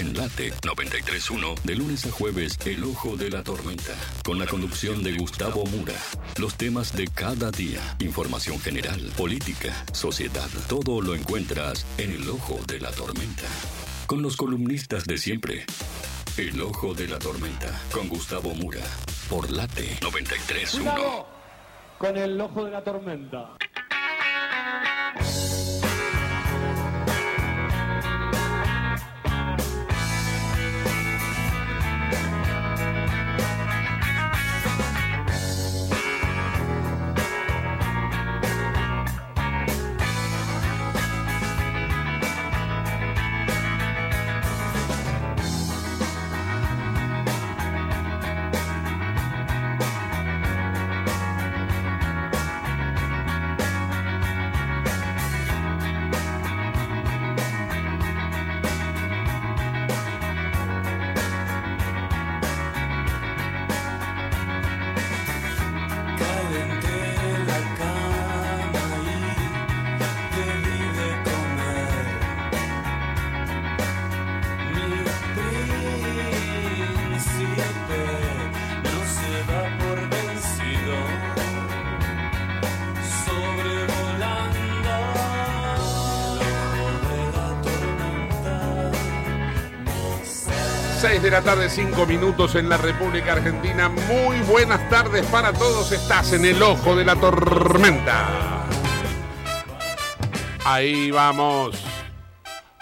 En Late 931, de lunes a jueves, El Ojo de la Tormenta. Con la conducción de Gustavo Mura. Los temas de cada día. Información general, política, sociedad. Todo lo encuentras en El Ojo de la Tormenta. Con los columnistas de siempre. El Ojo de la Tormenta. Con Gustavo Mura. Por Late 931. Cuidado con el ojo de la tormenta. 6 de la tarde, 5 minutos en la República Argentina. Muy buenas tardes para todos. Estás en el ojo de la tormenta. Ahí vamos.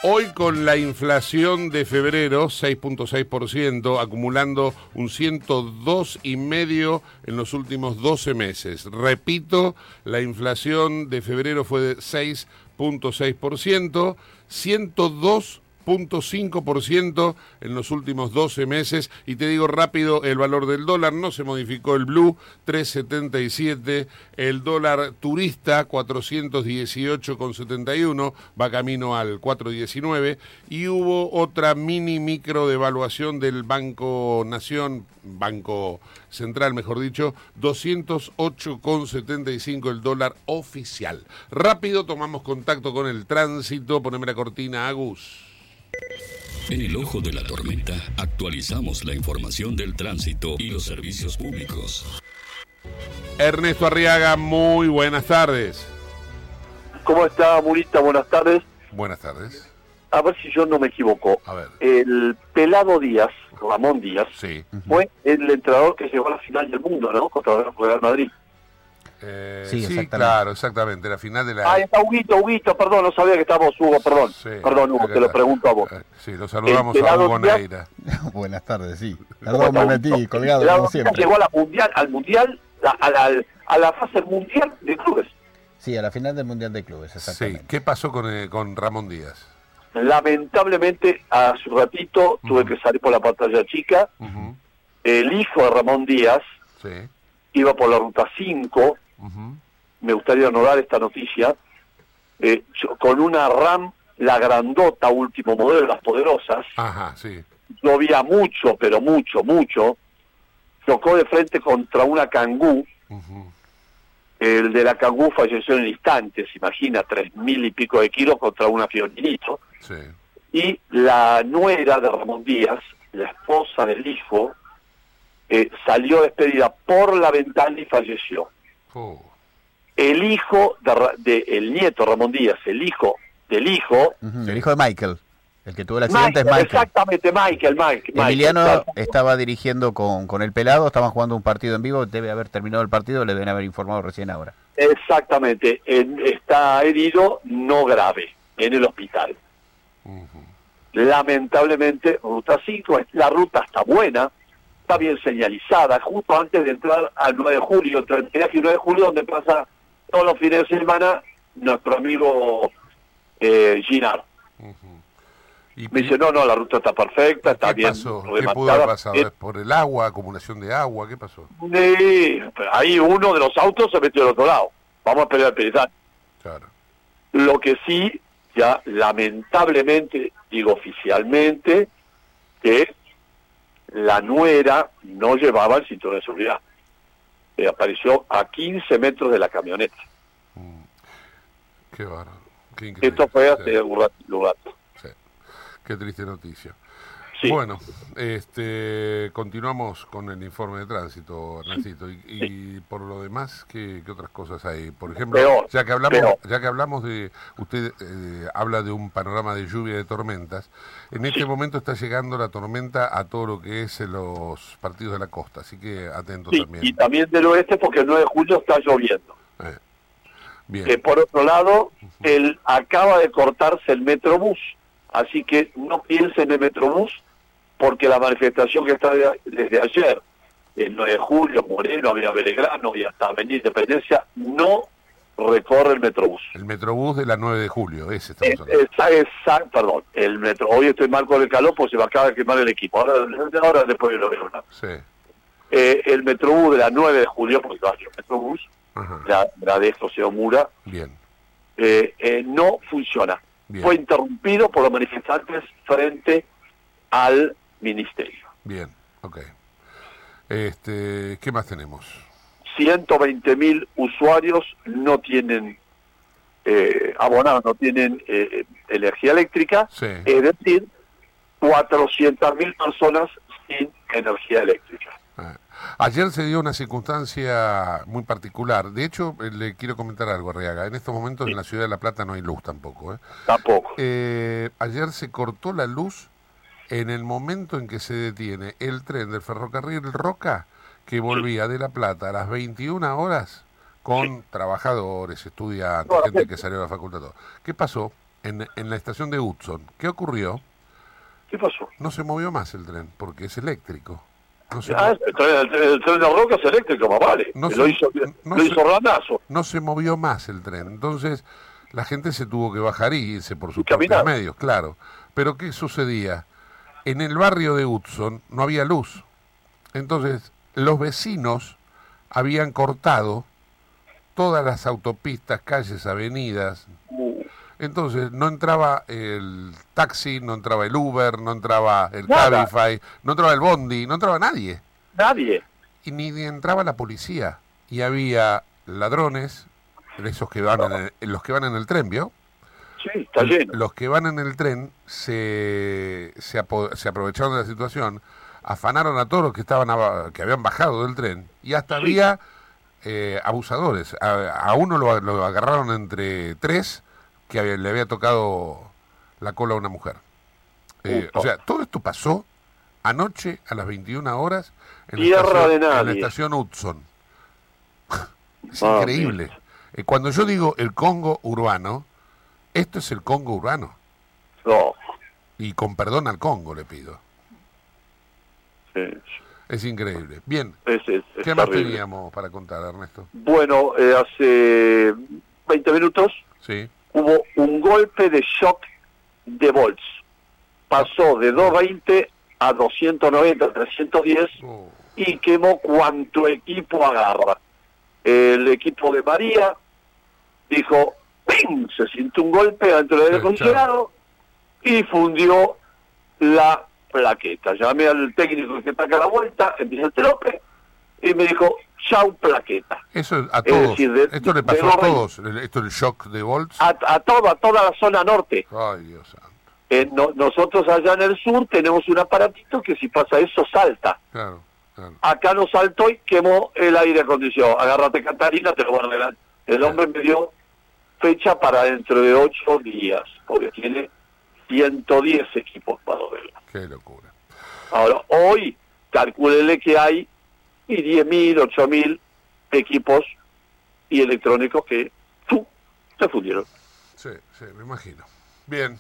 Hoy con la inflación de febrero, 6.6%, acumulando un 102,5% en los últimos 12 meses. Repito, la inflación de febrero fue de 6.6%, 102 0.5% en los últimos 12 meses. Y te digo rápido, el valor del dólar no se modificó. El blue 3.77, el dólar turista 418,71, va camino al 4.19. Y hubo otra mini micro devaluación del Banco Nación, Banco Central, mejor dicho, 208,75 el dólar oficial. Rápido tomamos contacto con el tránsito. Poneme la cortina, Agus. En el ojo de la tormenta actualizamos la información del tránsito y los servicios públicos. Ernesto Arriaga, muy buenas tardes. ¿Cómo está, Murita? Buenas tardes. Buenas tardes. A ver si yo no me equivoco. A ver. El Pelado Díaz, Ramón Díaz, Sí. fue el entrenador que llegó a la final del mundo, ¿no? Contra el Real Madrid. Eh, Sí, sí, exactamente. claro, exactamente. La final de la. Ah, está Huguito, Huguito, perdón, no sabía que estábamos Hugo, perdón. Sí, perdón, Hugo, te lo pregunto a vos. Eh, Sí, lo saludamos a Hugo Díaz- Neira. Buenas tardes, sí. Perdón, me metí colgado como siempre. llegó a la mundial, al mundial, a, a la, a la fase mundial de clubes. Sí, a la final del Mundial de Clubes, Sí. exactamente. ¿Qué pasó con, eh, con Ramón Díaz? Lamentablemente, a su ratito tuve que salir por la pantalla chica. El hijo de Ramón Díaz Sí. iba por la ruta 5, me gustaría honorar esta noticia, eh, con una RAM, la grandota último modelo, las poderosas, Ajá, sí. llovía mucho, pero mucho, mucho, chocó de frente contra una cangú, el de la cangú falleció en el instante, se imagina, tres mil y pico de kilos contra una fiorinito, Sí. y la nuera de Ramón Díaz, la esposa del hijo, eh, salió despedida por la ventana y falleció. Oh, El hijo de, el nieto Ramón Díaz, el hijo del hijo, El hijo de Michael. El que tuvo el accidente Michael, es Michael. exactamente Michael, Mike, Michael, Emiliano estaba dirigiendo con, con el pelado, estaban jugando un partido en vivo, debe haber terminado el partido, le deben haber informado recién ahora. Exactamente, en- está herido no grave en el hospital. Lamentablemente, ruta 5, es- la ruta está buena, está bien señalizada, justo antes de entrar al 9 de julio, entre el peaje y 9 de julio, donde pasa todos los fines de semana nuestro amigo eh, Ginard. ¿Y Me dice, no, no, la ruta está perfecta, está qué bien pasó? ¿Qué pudo haber pasado? Eh, ¿Es ¿Por el agua, acumulación de agua? ¿Qué pasó? Ahí uno de los autos se metió al otro lado. Vamos a esperar el. Claro. Lo que sí, ya lamentablemente, digo oficialmente, que la nuera no llevaba el cinturón de seguridad. Eh, apareció a 15 metros de la camioneta. Qué bárbaro. Qué increíble. Esto fue Sí, hace rat- un rato. sí. Qué triste noticia. Sí. Bueno, este, continuamos con el informe de tránsito, Ernestito. Y, y por lo demás, ¿qué, qué otras cosas hay? Por ejemplo, Peor, ya que hablamos, peor. ya que hablamos de, usted eh, habla de un panorama de lluvia de tormentas. En este momento está llegando la tormenta a todo lo que es eh, los partidos de la costa, así que atento Sí, también. y también del oeste porque el 9 de julio está lloviendo. Eh, bien, Eh, por otro lado, el, acaba de cortarse el Metrobús, así que no piensen en el Metrobús porque la manifestación que está de- desde ayer, el 9 de julio, Moreno, Avenida Belgrano y hasta Avenida Independencia, no recorre el Metrobús. el Metrobús de la 9 de julio, ese Eh, estamos hablando. esa- esa- perdón, el metro. Hoy estoy mal con el calor porque se me acaba de quemar el equipo. Ahora, ahora después lo veo. ¿no? Sí, Eh, el Metrobús de la 9 de julio, porque va a ser Metrobús, la, la de José Mura, bien, eh, eh, no funciona. Bien. Fue interrumpido por los manifestantes frente al ministerio. bien, ok. Este, ¿Qué más tenemos? 120 mil usuarios no tienen eh, abonados, no tienen eh, energía eléctrica, Sí. es decir, 400 mil personas sin energía eléctrica. Ah. Ayer se dio una circunstancia muy particular. De hecho, eh, le quiero comentar algo, Arriaga. En estos momentos en la ciudad de La Plata no hay luz tampoco. ¿eh? Tampoco. Eh, ayer se cortó la luz en el momento en que se detiene el tren del ferrocarril Roca que volvía de La Plata a las 21 horas con trabajadores, estudiantes, No, gente que salió de la facultad. todo. ¿Qué pasó? En, en la estación de Hudson, ¿qué ocurrió? ¿Qué pasó? No se movió más el tren porque es eléctrico. No se Ah, el, tren, el tren- el tren de Roca es eléctrico, más vale. No lo sé- hizo, no lo hizo Ranazo. no se movió más el tren. Entonces, la gente se tuvo que bajar y irse por sus propios medios, claro. Pero ¿qué sucedía? En el barrio de Hudson no había luz. Entonces, los vecinos habían cortado todas las autopistas, calles, avenidas. Entonces, no entraba el taxi, no entraba el Uber, no entraba el Nada. Cabify, no entraba el Bondi, no entraba nadie nadie. y ni entraba la policía y había ladrones esos que van en el- los que van en el tren vio Sí, está lleno. los que van en el tren se, se, apo- se aprovecharon de la situación afanaron a todos los que estaban aba- que habían bajado del tren y hasta Sí. había eh, abusadores. A, a uno lo, lo agarraron entre tres que había- le había tocado la cola a una mujer. Eh, o sea todo esto pasó anoche a las 21 horas en, Tierra la, estación, de en la estación Hudson. Es Ah, increíble. Eh, cuando yo digo el Congo urbano esto es el Congo urbano No. y con perdón al Congo le pido. sí, Es increíble. Bien, es, es- es ¿qué más teníamos para contar, Ernesto? Bueno, eh, hace 20 minutos Sí, hubo un golpe de shock de volts. Pasó de 220 a 290, 310 Oh, y quemó cuanto equipo agarra. El equipo de María dijo, ¡ping! Se sintió un golpe dentro del Sí, acondicionado y fundió la plaqueta. Llamé al técnico que está acá a la vuelta, el Vicente López, y me dijo, chau plaqueta. eso a Es todos. decir, de- esto le pasó a todos. el- Esto el shock de Volts. A, a toda, a toda la zona norte. Ay, Dios santo. Eh, no- nosotros allá en el sur tenemos un aparatito que si pasa eso salta. Claro, claro. Acá no saltó y quemó el aire acondicionado. Agárrate Catarina, te lo voy a arreglar. El hombre me dio fecha para dentro de ocho días, porque tiene 110 equipos para verla. Qué locura. Ahora, hoy, calcúlele que hay y 10.000, 8.000 equipos y electrónicos que ¡fu! se fundieron. Sí, sí, me imagino. Bien.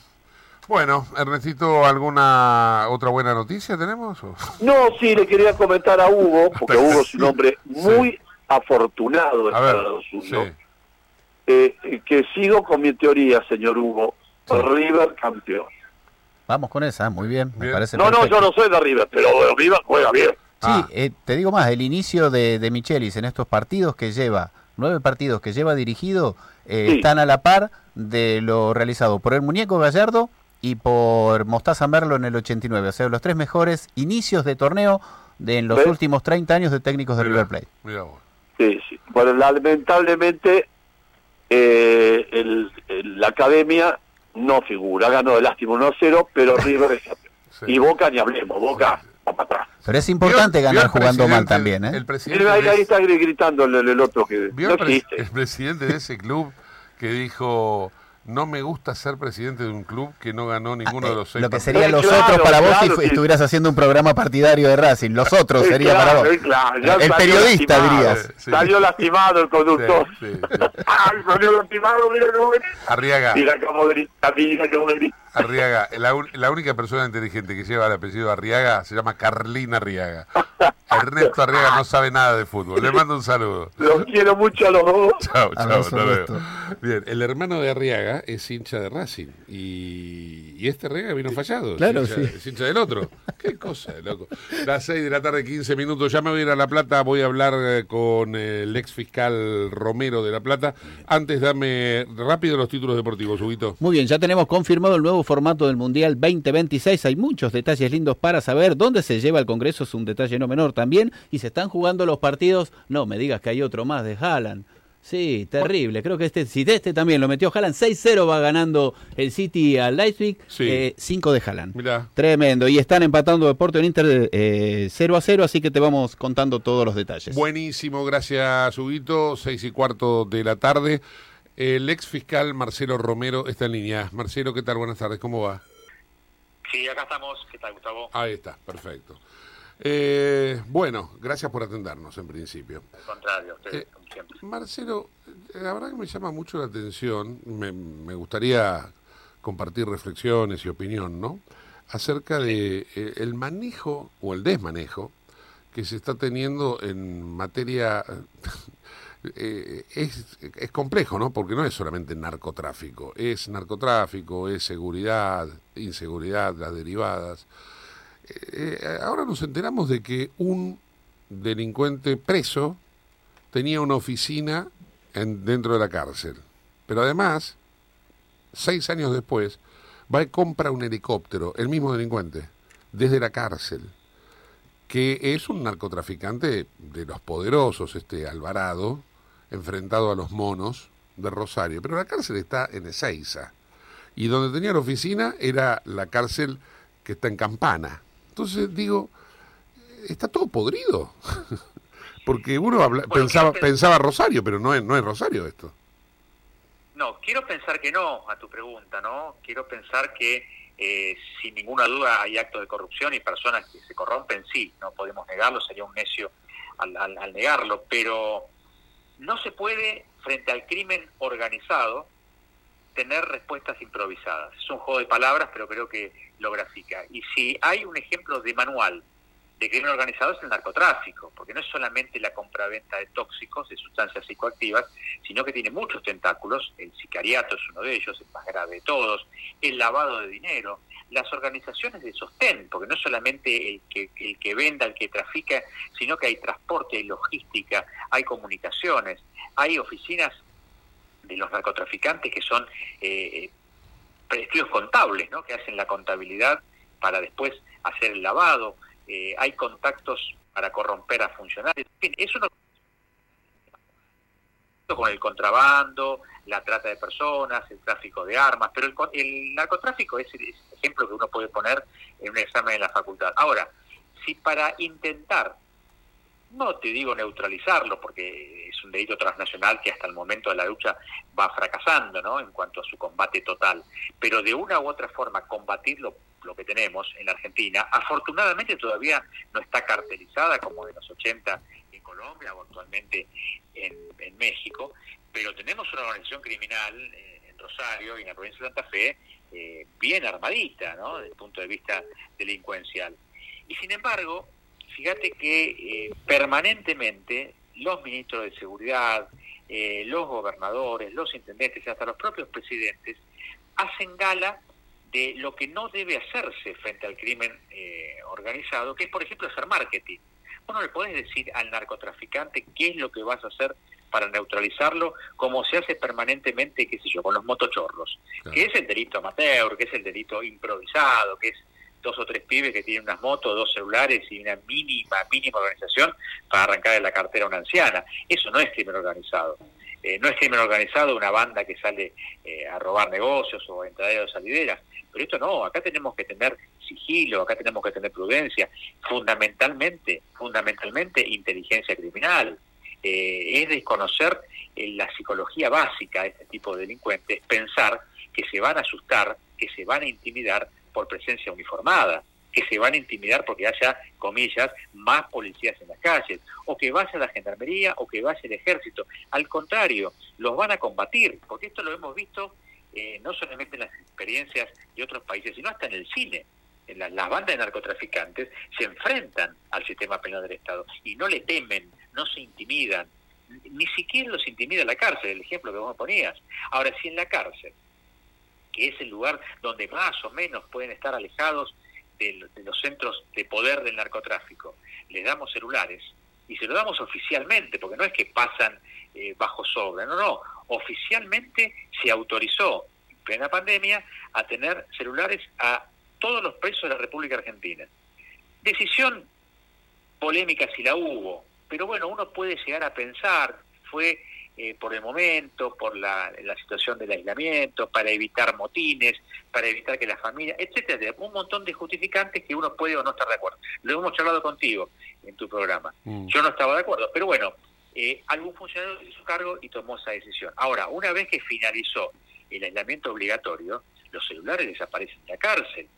Bueno, Ernestito, ¿alguna otra buena noticia tenemos? o? No, sí, le quería comentar a Hugo, porque Hugo es un hombre muy afortunado en Estados sí. Unidos, eh, eh, que sigo con mi teoría, señor Hugo, Sí. River campeón. Vamos con esa, muy bien, me parece No, no, yo no soy de River, pero River juega bien. Sí, Ah. eh, te digo más, el inicio de, de Michelis en estos partidos que lleva, nueve partidos que lleva dirigido, eh, Sí. están a la par de lo realizado por el muñeco Gallardo y por Mostaza Merlo en el 89. O sea, los tres mejores inicios de torneo de en los ¿Ves? últimos 30 años de técnicos de River Plate. mira vos. Sí, sí. Bueno, lamentablemente eh, el- el- la academia no figura, ganó de lástima 1 a 0, pero River es campeón. Sí. Y Boca ni hablemos, Boca va para atrás. Pero es importante ¿Vio- vio ganar jugando mal también, ¿eh? El presidente ahí, ahí está gritando el, el otro que ¿vio no existe. el presidente de ese club que dijo, no me gusta ser presidente de un club que no ganó ninguno de los seis Lo que partidos"? sería Eh, los claro, otros para vos claro, si sí. estuvieras haciendo un programa partidario de Racing. Los otros Eh, sería claro, para vos. eh, el periodista, lastimado. dirías. Sí. Salió lastimado el conductor. Sí, sí, sí. ¡Ay, salió lastimado! Mira cómo grita. Arriaga, Mira cómo grita, mira cómo grita. Arriaga, la, un- la única persona inteligente que lleva el apellido Arriaga se llama Carlina Arriaga. Ernesto Arriaga no sabe nada de fútbol. Le mando un saludo. Los quiero mucho a los dos. Chao, chao, hasta luego. Bien, el hermano de Arriaga es hincha de Racing y, y este Arriaga vino fallado. Claro, es hincha, sí. es hincha del otro. Qué cosa loco. Las 6 de la tarde, 15 minutos. Ya me voy a ir a La Plata. Voy a hablar eh, con el ex fiscal Romero de La Plata. Antes, dame rápido los títulos deportivos, Huguito. Muy bien, ya tenemos confirmado el nuevo formato del Mundial 2026. Hay muchos detalles lindos para saber. ¿Dónde se lleva el Congreso? Es un detalle no menor también. Y se están jugando los partidos. No, me digas que hay otro más de Haaland. Sí, terrible. Creo que este, si de este también lo metió Haaland, 6-0 va ganando el City al Leipzig, Sí. eh, 5 de Haaland. Mirá. Tremendo. Y están empatando Deporte en Inter eh, 0 a 0, así que te vamos contando todos los detalles. Buenísimo, gracias, Huguito. Seis y cuarto de la tarde. El ex fiscal Marcelo Romero está en línea. Marcelo, ¿qué tal? Buenas tardes, ¿cómo va? Sí, acá estamos. ¿Qué tal, Gustavo? Ahí está, perfecto. Eh, bueno, gracias por atendernos en principio. Al contrario, ustedes, Eh, como siempre. Marcelo, eh, la verdad que me llama mucho la atención, me, me gustaría compartir reflexiones y opinión, ¿no? Acerca de eh, el manejo o el desmanejo que se está teniendo en materia eh, es, es complejo, ¿no? Porque no es solamente narcotráfico, es narcotráfico, es seguridad, inseguridad, las derivadas. Eh, ahora nos enteramos de que un delincuente preso tenía una oficina en- dentro de la cárcel. Pero además, seis años después, va y compra un helicóptero, el mismo delincuente, desde la cárcel, que es un narcotraficante de los poderosos, este Alvarado, enfrentado a los monos de Rosario. Pero la cárcel está en Ezeiza. Y donde tenía la oficina era la cárcel que está en Campana. Entonces digo, está todo podrido. Porque uno habla- Bueno, pensaba, pensaba Rosario, pero no es, no es Rosario esto. No, quiero pensar que no a tu pregunta, ¿no? Quiero pensar que eh, sin ninguna duda hay actos de corrupción y personas que se corrompen, sí, no podemos negarlo, sería un necio al, al- al negarlo, pero no se puede, frente al crimen organizado, tener respuestas improvisadas. Es un juego de palabras, pero creo que lo grafica. Y si hay un ejemplo de manual de crimen organizado es el narcotráfico, porque no es solamente la compraventa de tóxicos, de sustancias psicoactivas, sino que tiene muchos tentáculos, el sicariato es uno de ellos, el más grave de todos, el lavado de dinero, las organizaciones de sostén, porque no es solamente el que, el que venda, el que trafica, sino que hay transporte, hay logística, hay comunicaciones, hay oficinas de los narcotraficantes que son eh, contables, ¿no? que hacen la contabilidad para después hacer el lavado, eh, hay contactos para corromper a funcionarios, en fin, eso no con el contrabando, la trata de personas, el tráfico de armas, pero el, el narcotráfico es el ejemplo que uno puede poner en un examen en la facultad. Ahora, si para intentar, no te digo neutralizarlo, porque es un delito transnacional que hasta el momento de la lucha va fracasando, ¿no? En cuanto a su combate total, pero de una u otra forma combatirlo lo que tenemos en la Argentina, afortunadamente todavía no está cartelizada como en los 80 en Colombia o actualmente en, en México, pero tenemos una organización criminal eh, en Rosario y en la provincia de Santa Fe eh, bien armadita, ¿no? Desde el punto de vista delincuencial. Y sin embargo, fíjate que eh, permanentemente los ministros de seguridad, eh, los gobernadores, los intendentes y hasta los propios presidentes hacen gala de lo que no debe hacerse frente al crimen eh, organizado, que es, por ejemplo, hacer marketing. Vos no le podés decir al narcotraficante qué es lo que vas a hacer para neutralizarlo, como se hace permanentemente, qué sé yo, con los motochorros, Claro. que es el delito amateur, que es el delito improvisado, que es dos o tres pibes que tienen unas motos, dos celulares y una mínima, mínima organización para arrancar de la cartera a una anciana. Eso no es crimen organizado. Eh, no es crimen organizado una banda que sale eh, a robar negocios o entradero de salideras. Pero esto no, acá tenemos que tener sigilo, acá tenemos que tener prudencia, fundamentalmente, fundamentalmente inteligencia criminal. Eh, es desconocer eh, la psicología básica de este tipo de delincuentes, pensar que se van a asustar, que se van a intimidar por presencia uniformada, que se van a intimidar porque haya, comillas, más policías en las calles, o que vaya la gendarmería o que vaya el ejército. Al contrario, los van a combatir, porque esto lo hemos visto eh, no solamente en las experiencias de otros países, sino hasta en el cine. En las bandas de narcotraficantes se enfrentan al sistema penal del Estado y no le temen, no se intimidan, ni siquiera los intimida la cárcel, el ejemplo que vos ponías. Ahora, si en la cárcel, que es el lugar donde más o menos pueden estar alejados de, los centros de poder del narcotráfico, les damos celulares, y se lo damos oficialmente, porque no es que pasan eh, bajo sobra, no, no, oficialmente se autorizó en plena pandemia a tener celulares a todos los presos de la República Argentina. Decisión polémica si la hubo, pero bueno, uno puede llegar a pensar, fue eh, por el momento, por la, situación del aislamiento, para evitar motines, para evitar que la familia, etcétera, un montón de justificantes que uno puede o no estar de acuerdo. Lo hemos charlado contigo en tu programa. Mm. Yo no estaba de acuerdo, pero bueno, eh, algún funcionario hizo cargo y tomó esa decisión. Ahora, una vez que finalizó el aislamiento obligatorio, los celulares desaparecen de la cárcel.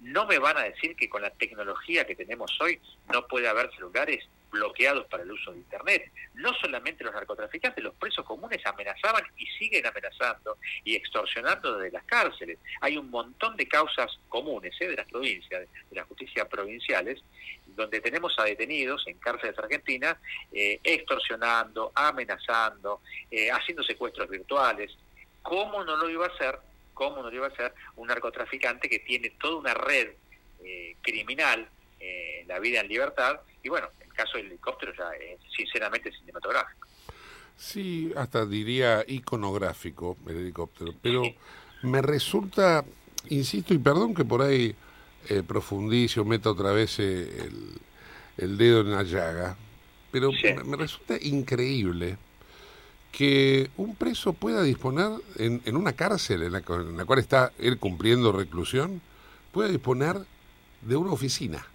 No me van a decir que con la tecnología que tenemos hoy no puede haber celulares bloqueados para el uso de Internet. No solamente los narcotraficantes, los presos comunes amenazaban y siguen amenazando y extorsionando desde las cárceles. Hay un montón de causas comunes ¿eh? de las provincias, de la justicia provinciales, donde tenemos a detenidos en cárceles argentinas eh, extorsionando, amenazando, eh, haciendo secuestros virtuales. ¿Cómo no lo iba a hacer? ¿Cómo no lo iba a hacer un narcotraficante que tiene toda una red criminal en la vida en libertad? Y bueno, caso del helicóptero ya es sinceramente cinematográfico. Sí, hasta diría iconográfico el helicóptero, pero me resulta, insisto, y perdón que por ahí eh, profundice o meta otra vez eh, el, dedo en la llaga, pero me, resulta increíble que un preso pueda disponer en, en una cárcel en la, en la cual está él cumpliendo reclusión, pueda disponer de una oficina.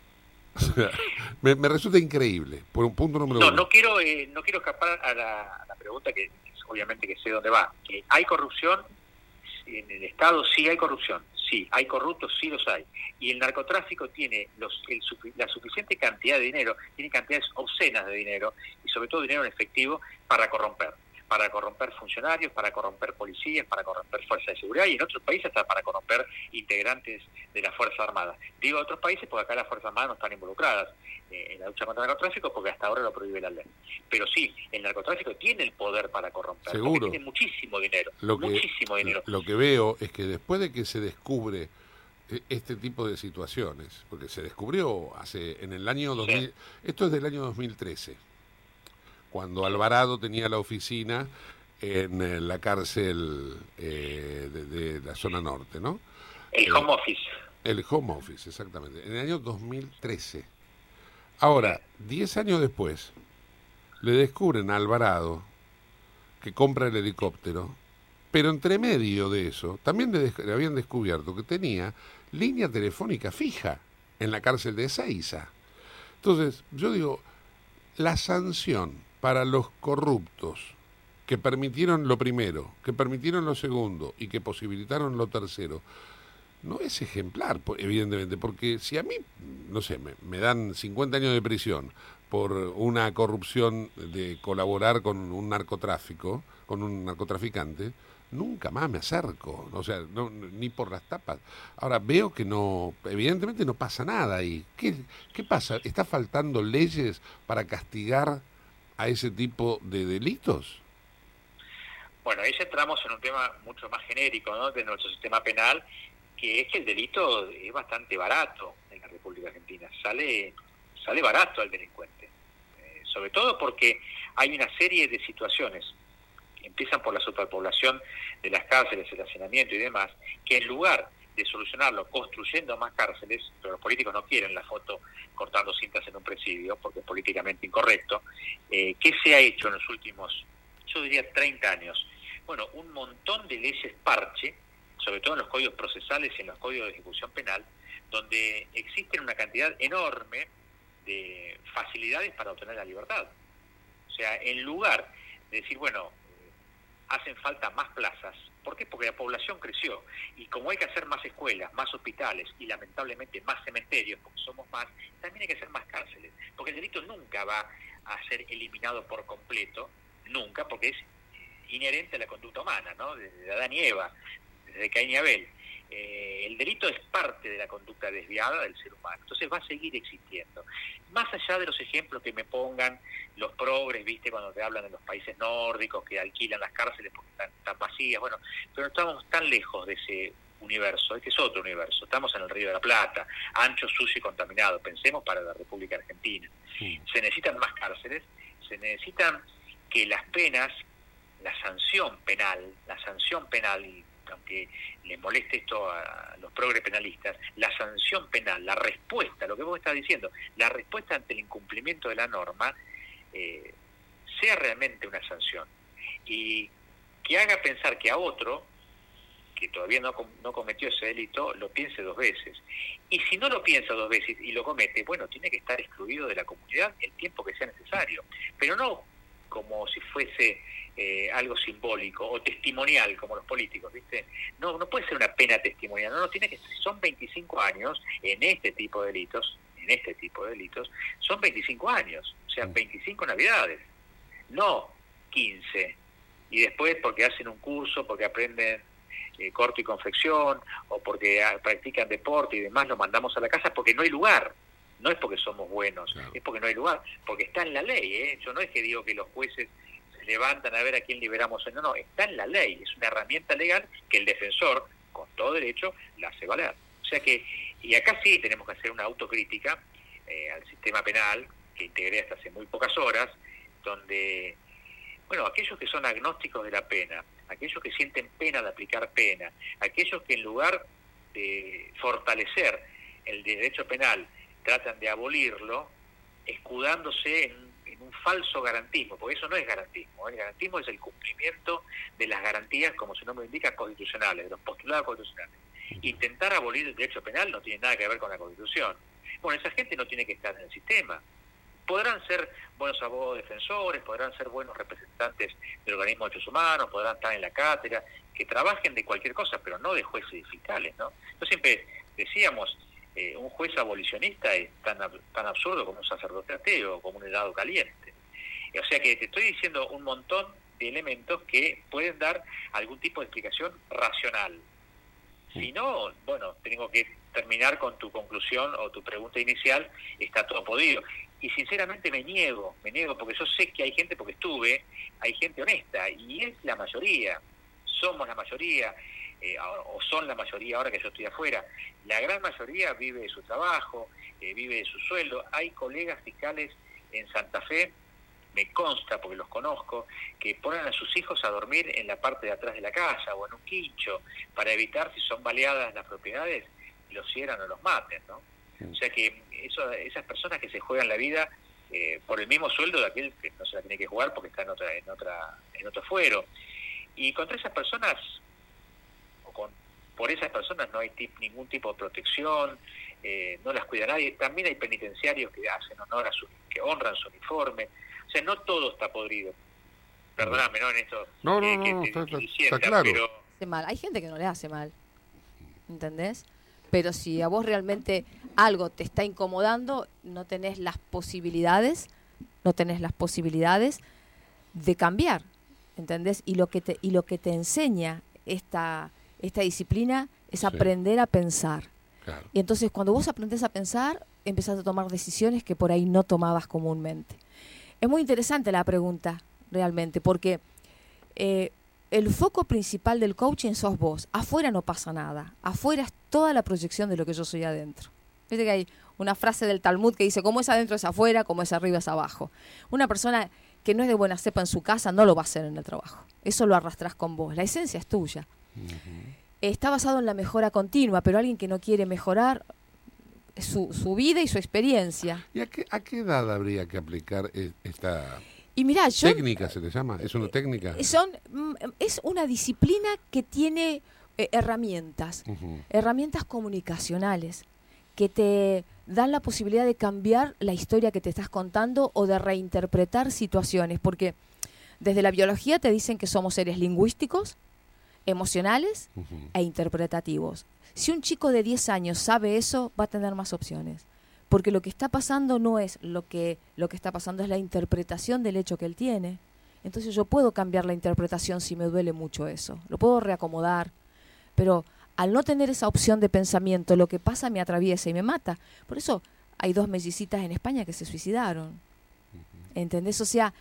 me, resulta increíble, por un punto número no, uno. No quiero, eh, no quiero escapar a la, pregunta que obviamente que sé dónde va. Que ¿Hay corrupción? En el Estado sí hay corrupción, sí. ¿Hay corruptos? Sí los hay. Y el narcotráfico tiene los, la suficiente cantidad de dinero, tiene cantidades obscenas de dinero, y sobre todo dinero en efectivo, para corromper para corromper funcionarios, para corromper policías, para corromper fuerzas de seguridad y en otros países hasta para corromper integrantes de la Fuerza Armada. Digo otros países porque acá las Fuerzas Armadas no están involucradas eh, en la lucha contra el narcotráfico porque hasta ahora lo prohíbe la ley. Pero sí, el narcotráfico tiene el poder para corromper. Seguro. Tiene muchísimo dinero. Lo que, muchísimo dinero. Lo que veo es que después de que se descubre eh, este tipo de situaciones, porque se descubrió hace en el año 2000, esto es del año 2013 cuando Alvarado tenía la oficina en eh, la cárcel eh, de, la zona norte, ¿no? El home office. El home office, exactamente. En el año 2013. Ahora, 10 años después, le descubren a Alvarado que compra el helicóptero, pero entre medio de eso, también le, le habían descubierto que tenía línea telefónica fija en la cárcel de Ezeiza. Entonces, yo digo, la sanción para los corruptos que permitieron lo primero, que permitieron lo segundo y que posibilitaron lo tercero, no es ejemplar, evidentemente, porque si a mí, no sé, me, dan 50 años de prisión por una corrupción de colaborar con un narcotráfico, con un narcotraficante, nunca más me acerco, o sea, ni por las tapas. Ahora veo que no, evidentemente no pasa nada ahí. ¿Qué, qué pasa? ¿Está faltando leyes para castigar a ese tipo de delitos? Bueno, ahí entramos en un tema mucho más genérico ¿no? de nuestro sistema penal, que es que el delito es bastante barato en la República Argentina, sale, sale barato al delincuente, eh, sobre todo porque hay una serie de situaciones que empiezan por la superpoblación de las cárceles, el hacinamiento y demás, que en lugar de solucionarlo construyendo más cárceles, pero los políticos no quieren la foto cortando cintas en un presidio porque es políticamente incorrecto. Eh, ¿Qué se ha hecho en los últimos, yo diría, 30 años? Bueno, un montón de leyes parche sobre todo en los códigos procesales y en los códigos de ejecución penal, donde existen una cantidad enorme de facilidades para obtener la libertad. O sea, en lugar de decir, bueno, hacen falta más plazas. ¿Por qué? Porque la población creció y como hay que hacer más escuelas, más hospitales y lamentablemente más cementerios, porque somos más, también hay que hacer más cárceles. Porque el delito nunca va a ser eliminado por completo, nunca, porque es inherente a la conducta humana, ¿no? Desde Adán y Eva, desde Caín y Abel. Eh, el delito es parte de la conducta desviada del ser humano, entonces va a seguir existiendo. Más allá de los ejemplos que me pongan los progres, viste, cuando te hablan de los países nórdicos que alquilan las cárceles porque están, están vacías, bueno, pero no estamos tan lejos de ese universo, este es otro universo, estamos en el Río de la Plata, ancho, sucio y contaminado, pensemos para la República Argentina. Se necesitan más cárceles, se necesitan que las penas, la sanción penal, la sanción penal, y aunque les moleste esto a los progres penalistas, la sanción penal, la respuesta, lo que vos estás diciendo, la respuesta ante el incumplimiento de la norma, eh, sea realmente una sanción. Y que haga pensar que a otro, que todavía no, no cometió ese delito, lo piense dos veces. Y si no lo piensa dos veces y lo comete, bueno, tiene que estar excluido de la comunidad el tiempo que sea necesario. Pero no como si fuese eh, algo simbólico o testimonial como los políticos, ¿viste? No, no puede ser una pena testimonial, no, no tiene que si son 25 años en este tipo de delitos, en este tipo de delitos, son 25 años, o sea, 25 navidades, no 15. Y después porque hacen un curso, porque aprenden eh, corte y confección, o porque ah, practican deporte y demás, los mandamos a la casa porque no hay lugar. No es porque somos buenos, es porque no hay lugar, porque está en la ley. ¿eh? Yo no es que digo que los jueces levantan a ver a quién liberamos. No, no, está en la ley. Es una herramienta legal que el defensor, con todo derecho, la hace valer. O sea que, y acá sí tenemos que hacer una autocrítica eh, al sistema penal, que integré hasta hace muy pocas horas, donde, bueno, aquellos que son agnósticos de la pena, aquellos que sienten pena de aplicar pena, aquellos que en lugar de fortalecer el derecho penal, tratan de abolirlo, escudándose en, en un falso garantismo, porque eso no es garantismo, el garantismo es el cumplimiento de las garantías, como su nombre indica, constitucionales, de los postulados constitucionales. Intentar abolir el derecho penal no tiene nada que ver con la Constitución. Bueno, esa gente no tiene que estar en el sistema. Podrán ser buenos abogados defensores, podrán ser buenos representantes del organismo de derechos humanos, podrán estar en la cátedra, que trabajen de cualquier cosa, pero no de jueces y fiscales, ¿no? Yo siempre decíamos, eh, un juez abolicionista es tan, tan absurdo como un sacerdote ateo, como un helado caliente. O sea que te estoy diciendo un montón de elementos que pueden dar algún tipo de explicación racional. Si no, bueno, tengo que terminar con tu conclusión o tu pregunta inicial, está todo podido. Y sinceramente me niego, me niego, porque yo sé que hay gente, porque estuve, hay gente honesta, y es la mayoría, somos la mayoría, eh, o son la mayoría ahora que yo estoy afuera. La gran mayoría vive de su trabajo, eh, vive de su sueldo. Hay colegas fiscales en Santa Fe, me consta porque los conozco, que ponen a sus hijos a dormir en la parte de atrás de la casa o en un quincho para evitar si son baleadas las propiedades, los cierran o los maten, ¿no? O sea que eso, esas personas que se juegan la vida eh, por el mismo sueldo de aquel que no se la tiene que jugar porque está en otra en otra en otro fuero y contra esas personas por esas personas no hay tip- ningún tipo de protección eh, no las cuida nadie también hay penitenciarios que hacen honor a su que honran su uniforme o sea no todo está podrido perdóname no en esto No, no, eh, no, que no, te- está- sienta, claro. pero mal. Hay gente que no le hace mal. ¿Entendés? Pero si a vos realmente algo te está incomodando, no tenés las posibilidades, no tenés las posibilidades de cambiar. ¿Entendés? Y lo que te, y lo que te enseña esta, esta disciplina es Sí. aprender a pensar. Claro. Y entonces cuando vos aprendés a pensar, empezás a tomar decisiones que por ahí no tomabas comúnmente. Es muy interesante la pregunta, realmente, porque eh, el foco principal del coaching sos vos. Afuera no pasa nada. Afuera es toda la proyección de lo que yo soy adentro. Viste que hay una frase del Talmud que dice, como es adentro es afuera, como es arriba es abajo. Una persona que no es de buena cepa en su casa no lo va a hacer en el trabajo. Eso lo arrastrás con vos. La esencia es tuya. Está basado en la mejora continua, pero alguien que no quiere mejorar su, su vida y su experiencia. ¿Y a qué, a qué edad habría que aplicar e- esta Y mirá, yo... técnica, se le llama? ¿Es una técnica? Son, mm, es una disciplina que tiene eh, herramientas, herramientas comunicacionales que te dan la posibilidad de cambiar la historia que te estás contando o de reinterpretar situaciones, porque desde la biología te dicen que somos seres lingüísticos, emocionales e interpretativos. Si un chico de 10 años sabe eso, va a tener más opciones. Porque lo que está pasando no es lo que, lo que está pasando, es la interpretación del hecho que él tiene. Entonces yo puedo cambiar la interpretación si me duele mucho eso. Lo puedo reacomodar. Pero al no tener esa opción de pensamiento, lo que pasa me atraviesa y me mata. Por eso hay dos mellicitas en España que se suicidaron. ¿Entendés? O sea,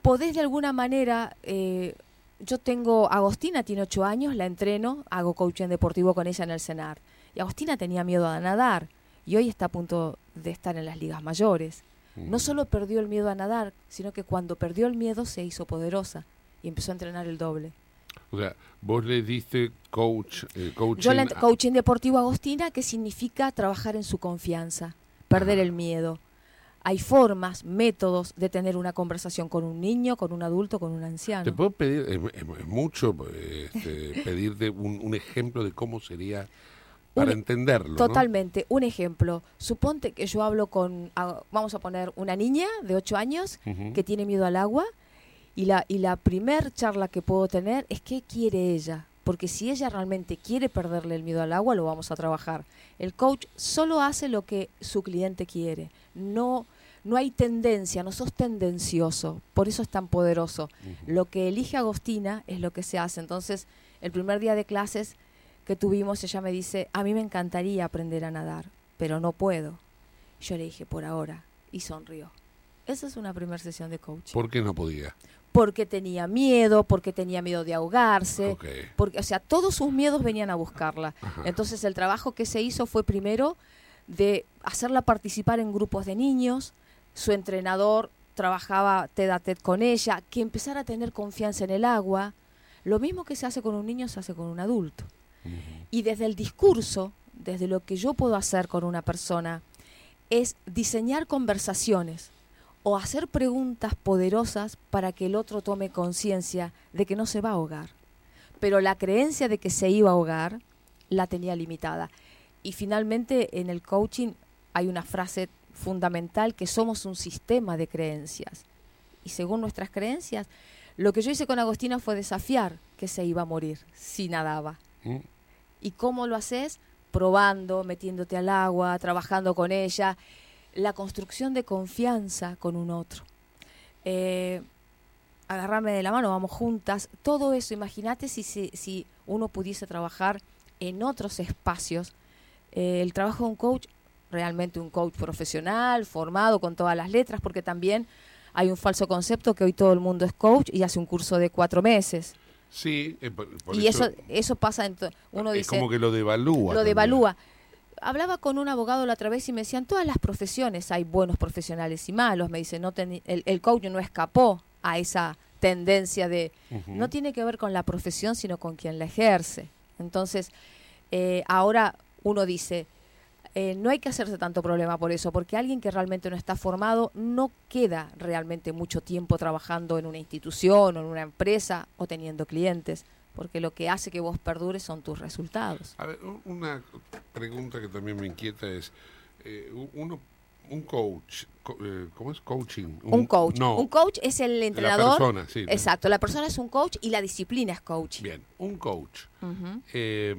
podés de alguna manera... eh, yo tengo, Agostina tiene ocho años, la entreno, hago coaching deportivo con ella en el CENAR. Y Agostina tenía miedo a nadar y hoy está a punto de estar en las ligas mayores. No solo perdió el miedo a nadar, sino que cuando perdió el miedo se hizo poderosa y empezó a entrenar el doble. O sea, vos le diste coach, eh, coaching Yo le coaching deportivo a Agostina, que significa trabajar en su confianza, perder el miedo. Hay formas, métodos de tener una conversación con un niño, con un adulto, con un anciano. ¿Te puedo pedir, es, es- es mucho este, pedirte un, un ejemplo de cómo sería para entenderlo? ¿no? Totalmente. Un ejemplo. Suponte que yo hablo con, vamos a poner, una niña de 8 años que tiene miedo al agua y la, y la primer charla que puedo tener es qué quiere ella. Porque si ella realmente quiere perderle el miedo al agua, lo vamos a trabajar. El coach solo hace lo que su cliente quiere. No, no hay tendencia, no sos tendencioso. Por eso es tan poderoso. Lo que elige Agostina es lo que se hace. Entonces, el primer día de clases que tuvimos, ella me dice, a mí me encantaría aprender a nadar, pero no puedo. Yo le dije, por ahora, y sonrió. Esa es una primera sesión de coaching. ¿Por qué no podía? Porque tenía miedo, porque tenía miedo de ahogarse, porque, o sea, todos sus miedos venían a buscarla. Ajá. Entonces el trabajo que se hizo fue primero de hacerla participar en grupos de niños, su entrenador trabajaba TED a TED con ella, que empezara a tener confianza en el agua. Lo mismo que se hace con un niño se hace con un adulto. Y desde el discurso, desde lo que yo puedo hacer con una persona, es diseñar conversaciones o hacer preguntas poderosas para que el otro tome conciencia de que no se va a ahogar. Pero la creencia de que se iba a ahogar la tenía limitada. Y finalmente en el coaching hay una frase fundamental que somos un sistema de creencias. Y según nuestras creencias, lo que yo hice con Agostina fue desafiar que se iba a morir si nadaba. ¿Mm? ¿Y cómo lo haces? Probando, metiéndote al agua, trabajando con ella. La construcción de confianza con un otro. Eh, agarrarme de la mano, vamos juntas. Todo eso, imagínate si, si, si uno pudiese trabajar en otros espacios. Eh, el trabajo de un coach, realmente un coach profesional, formado con todas las letras, porque también hay un falso concepto que hoy todo el mundo es coach y hace un curso de cuatro meses. Sí, eh, por, por y eso, eso pasa en... Uno es dice, como que lo devalúa. lo también. devalúa. Hablaba con un abogado la otra vez y me decían, todas las profesiones hay buenos profesionales y malos. Me dice, no teni- el, el coach no escapó a esa tendencia de... No tiene que ver con la profesión, sino con quien la ejerce. Entonces, eh, ahora uno dice, eh, no hay que hacerse tanto problema por eso, porque alguien que realmente no está formado no queda realmente mucho tiempo trabajando en una institución o en una empresa o teniendo clientes, porque lo que hace que vos perdures son tus resultados. A ver, una pregunta que también me inquieta es, eh, uno, un coach, co- eh, ¿cómo es coaching? Un coach. No, Un coach es el entrenador. persona, sí. Exacto, la persona es un coach y la disciplina es coaching. Bien, un coach. Eh,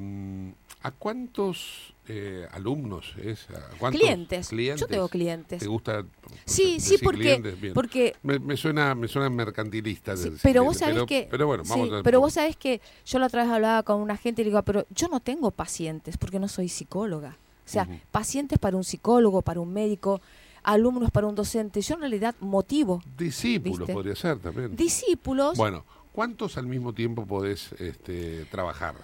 ¿A cuántos eh, alumnos es? ¿A cuántos Clientes. clientes? Yo tengo clientes. ¿Te gusta? Sí, sí, porque, porque Me, me suena, me suena mercantilista. Sí, pero vos sabés pero- que Pero bueno, vamos sí, a... pero vos sabés que yo la otra vez hablaba con una gente y le digo, pero yo no tengo pacientes porque no soy psicóloga. O sea, pacientes para un psicólogo, para un médico, alumnos para un docente. Yo en realidad motivo Discípulos ¿viste? podría ser también. discípulos. Bueno, ¿cuántos al mismo tiempo podés este, trabajar?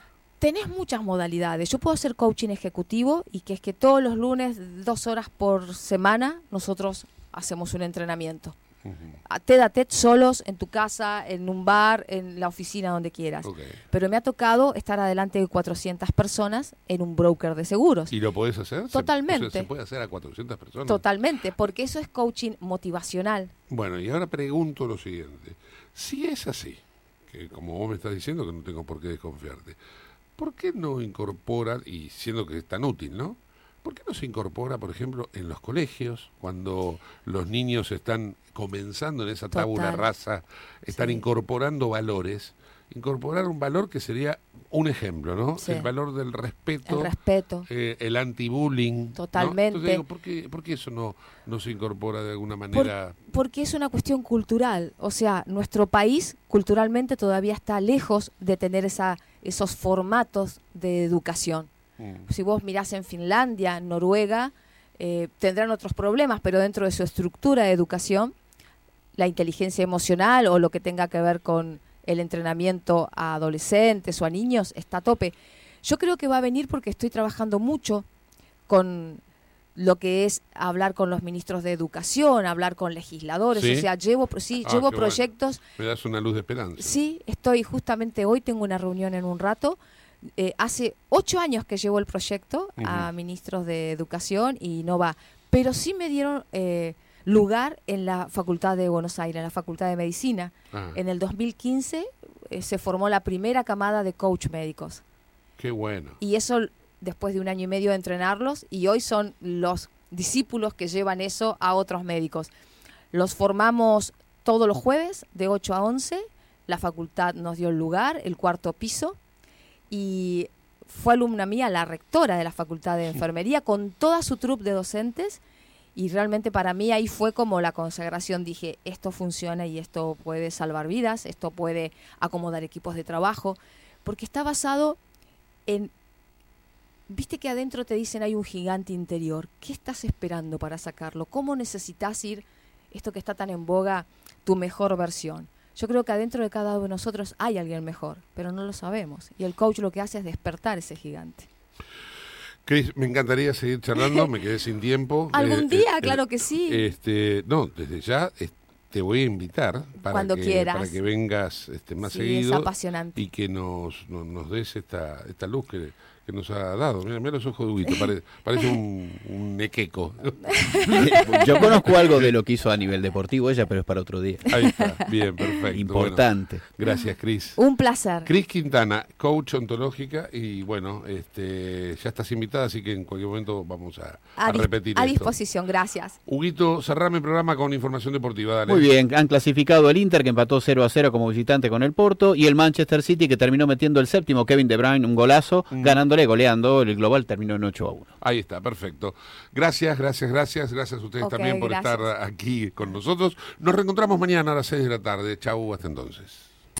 Tenés muchas modalidades. Yo puedo hacer coaching ejecutivo y que es que todos los lunes, dos horas por semana, nosotros hacemos un entrenamiento. Ujú. A TED a TED solos, en tu casa, en un bar, en la oficina, donde quieras. Pero me ha tocado estar adelante de 400 personas en un broker de seguros. ¿Y lo podés hacer? ¿Se- Totalmente. o sea, ¿Se puede hacer a 400 personas? Totalmente, porque eso es coaching motivacional. Bueno, y ahora pregunto lo siguiente. Si es así, que como vos me estás diciendo que no tengo por qué desconfiarte, ¿por qué no incorpora, y siendo que es tan útil, ¿no? ¿Por qué no se incorpora, por ejemplo, en los colegios, cuando los niños están comenzando en esa tabula Total. rasa, están Sí. incorporando valores? Incorporar un valor que sería un ejemplo, ¿no? Sí. El valor del respeto, El respeto. eh, el anti-bullying. ¿no? Totalmente. Entonces digo, ¿por qué, por qué eso no, no se incorpora de alguna manera? Porque es una cuestión cultural. O sea, nuestro país culturalmente todavía está lejos de tener esa, esos formatos de educación. Mm. Si vos mirás en Finlandia, Noruega, eh, tendrán otros problemas, pero dentro de su estructura de educación, la inteligencia emocional o lo que tenga que ver con el entrenamiento a adolescentes o a niños está a tope. Yo creo que va a venir porque estoy trabajando mucho con lo que es hablar con los ministros de educación, hablar con legisladores, ¿Sí? o sea, llevo, sí, Ah, llevo bueno. proyectos Me das una luz de esperanza. Sí, estoy justamente hoy, tengo una reunión en un rato. Eh, hace ocho años que llevo el proyecto a ministros de educación y no va. Pero sí me dieron eh, lugar en la Facultad de Buenos Aires, en la Facultad de Medicina. Ah, En el 2015 eh, se formó la primera camada de coach médicos. qué bueno. Y eso después de un año y medio de entrenarlos y hoy son los discípulos que llevan eso a otros médicos. Los formamos todos los jueves de 8 a 11. La facultad nos dio el lugar, el cuarto piso. Y fue alumna mía, la rectora de la facultad de enfermería, con toda su troupe de docentes. Y realmente para mí ahí fue como la consagración. Dije, esto funciona y esto puede salvar vidas, esto puede acomodar equipos de trabajo, porque está basado en... Viste que adentro te dicen hay un gigante interior. ¿Qué estás esperando para sacarlo? ¿Cómo necesitas ir, esto que está tan en boga, tu mejor versión? Yo creo que adentro de cada uno de nosotros hay alguien mejor, pero no lo sabemos. Y el coach lo que hace es despertar ese gigante. Cris, me encantaría seguir charlando, me quedé sin tiempo. Algún Eh, día, eh, claro eh, que sí. Este, no, desde ya eh, te voy a invitar para Cuando que, quieras. para que vengas este, más Sí, seguido es apasionante. y que nos, nos, nos des esta, esta luz que, que nos ha dado. Mira, mira los ojos de Huguito, pare- parece un, un equeco. Yo conozco algo de lo que hizo a nivel deportivo ella, pero es para otro día. Ahí está, bien, perfecto. Importante. Bueno, gracias, Cris. Un placer. Cris Quintana, coach ontológica, y bueno, este, ya estás invitada, así que en cualquier momento vamos a, a A, repetir a esto. disposición, gracias. Huguito, cerrame el programa con información deportiva, dale. Muy bien, han clasificado el Inter que empató 0 a 0 como visitante con el Porto y el Manchester City que terminó metiendo el séptimo Kevin De Bruyne un golazo, Mm. Ganándole, goleando, el global terminó en 8 a 1. Ahí está, perfecto. Gracias, gracias, gracias. Gracias a ustedes también por gracias. estar aquí con nosotros. Nos reencontramos mañana a las 6 de la tarde. Chau, hasta entonces.